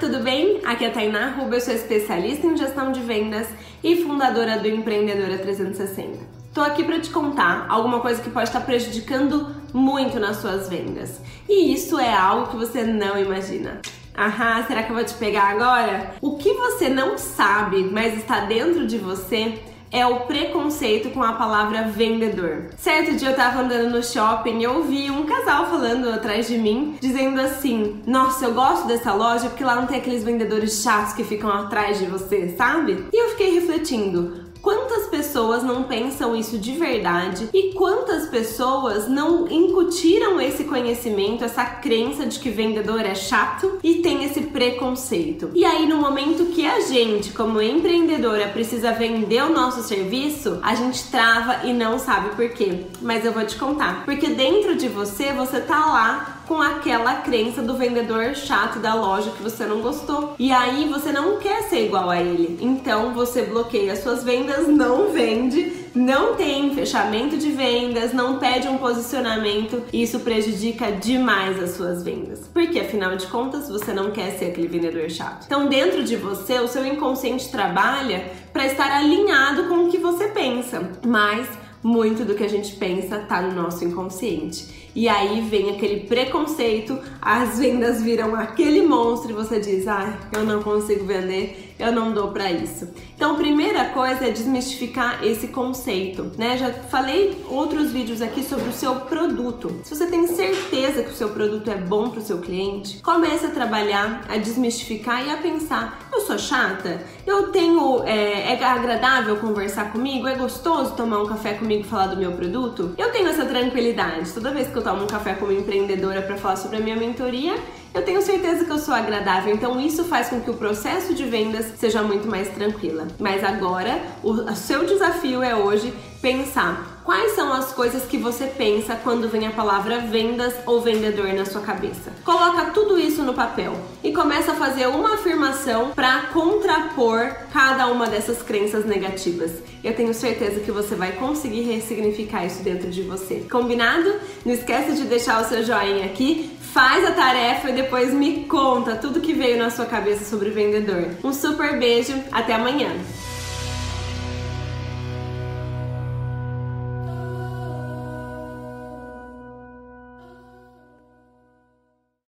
tudo bem? Aqui é a Tainá Ruba, eu sou especialista em gestão de vendas e fundadora do Empreendedora 360. Tô aqui para te contar alguma coisa que pode estar prejudicando muito nas suas vendas. E isso é algo que você não imagina. Aham, será que eu vou te pegar agora? O que você não sabe, mas está dentro de você, é o preconceito com a palavra vendedor. Certo dia eu tava andando no shopping e eu vi um casal falando atrás de mim, dizendo assim: Nossa, eu gosto dessa loja porque lá não tem aqueles vendedores chatos que ficam atrás de você, sabe? E eu fiquei refletindo. Pessoas não pensam isso de verdade e quantas pessoas não incutiram esse conhecimento, essa crença de que vendedor é chato e tem esse preconceito? E aí, no momento que a gente, como empreendedora, precisa vender o nosso serviço, a gente trava e não sabe por quê. Mas eu vou te contar. Porque dentro de você, você tá lá com aquela crença do vendedor chato da loja que você não gostou. E aí você não quer ser igual a ele. Então você bloqueia suas vendas, não vende, não tem fechamento de vendas, não pede um posicionamento e isso prejudica demais as suas vendas. Porque afinal de contas você não quer ser aquele vendedor chato. Então dentro de você, o seu inconsciente trabalha para estar alinhado com o que você pensa. Mas muito do que a gente pensa tá no nosso inconsciente. E aí vem aquele preconceito, as vendas viram aquele monstro e você diz: "Ai, ah, eu não consigo vender, eu não dou para isso. Então, primeira coisa é desmistificar esse conceito, né? Já falei outros vídeos aqui sobre o seu produto. Se você tem certeza que o seu produto é bom para o seu cliente, comece a trabalhar, a desmistificar e a pensar: eu sou chata? Eu tenho é, é agradável conversar comigo? É gostoso tomar um café comigo e falar do meu produto? Eu tenho essa tranquilidade. Toda vez que eu tomo um café com uma empreendedora para falar sobre a minha mentoria, eu tenho certeza que eu sou agradável, então isso faz com que o processo de vendas seja muito mais tranquila. Mas agora, o seu desafio é hoje pensar quais são as coisas que você pensa quando vem a palavra vendas ou vendedor na sua cabeça. Coloca tudo isso no papel e começa a fazer uma afirmação para contrapor cada uma dessas crenças negativas. Eu tenho certeza que você vai conseguir ressignificar isso dentro de você. Combinado? Não esquece de deixar o seu joinha aqui, Faz a tarefa e depois me conta tudo que veio na sua cabeça sobre vendedor. Um super beijo, até amanhã!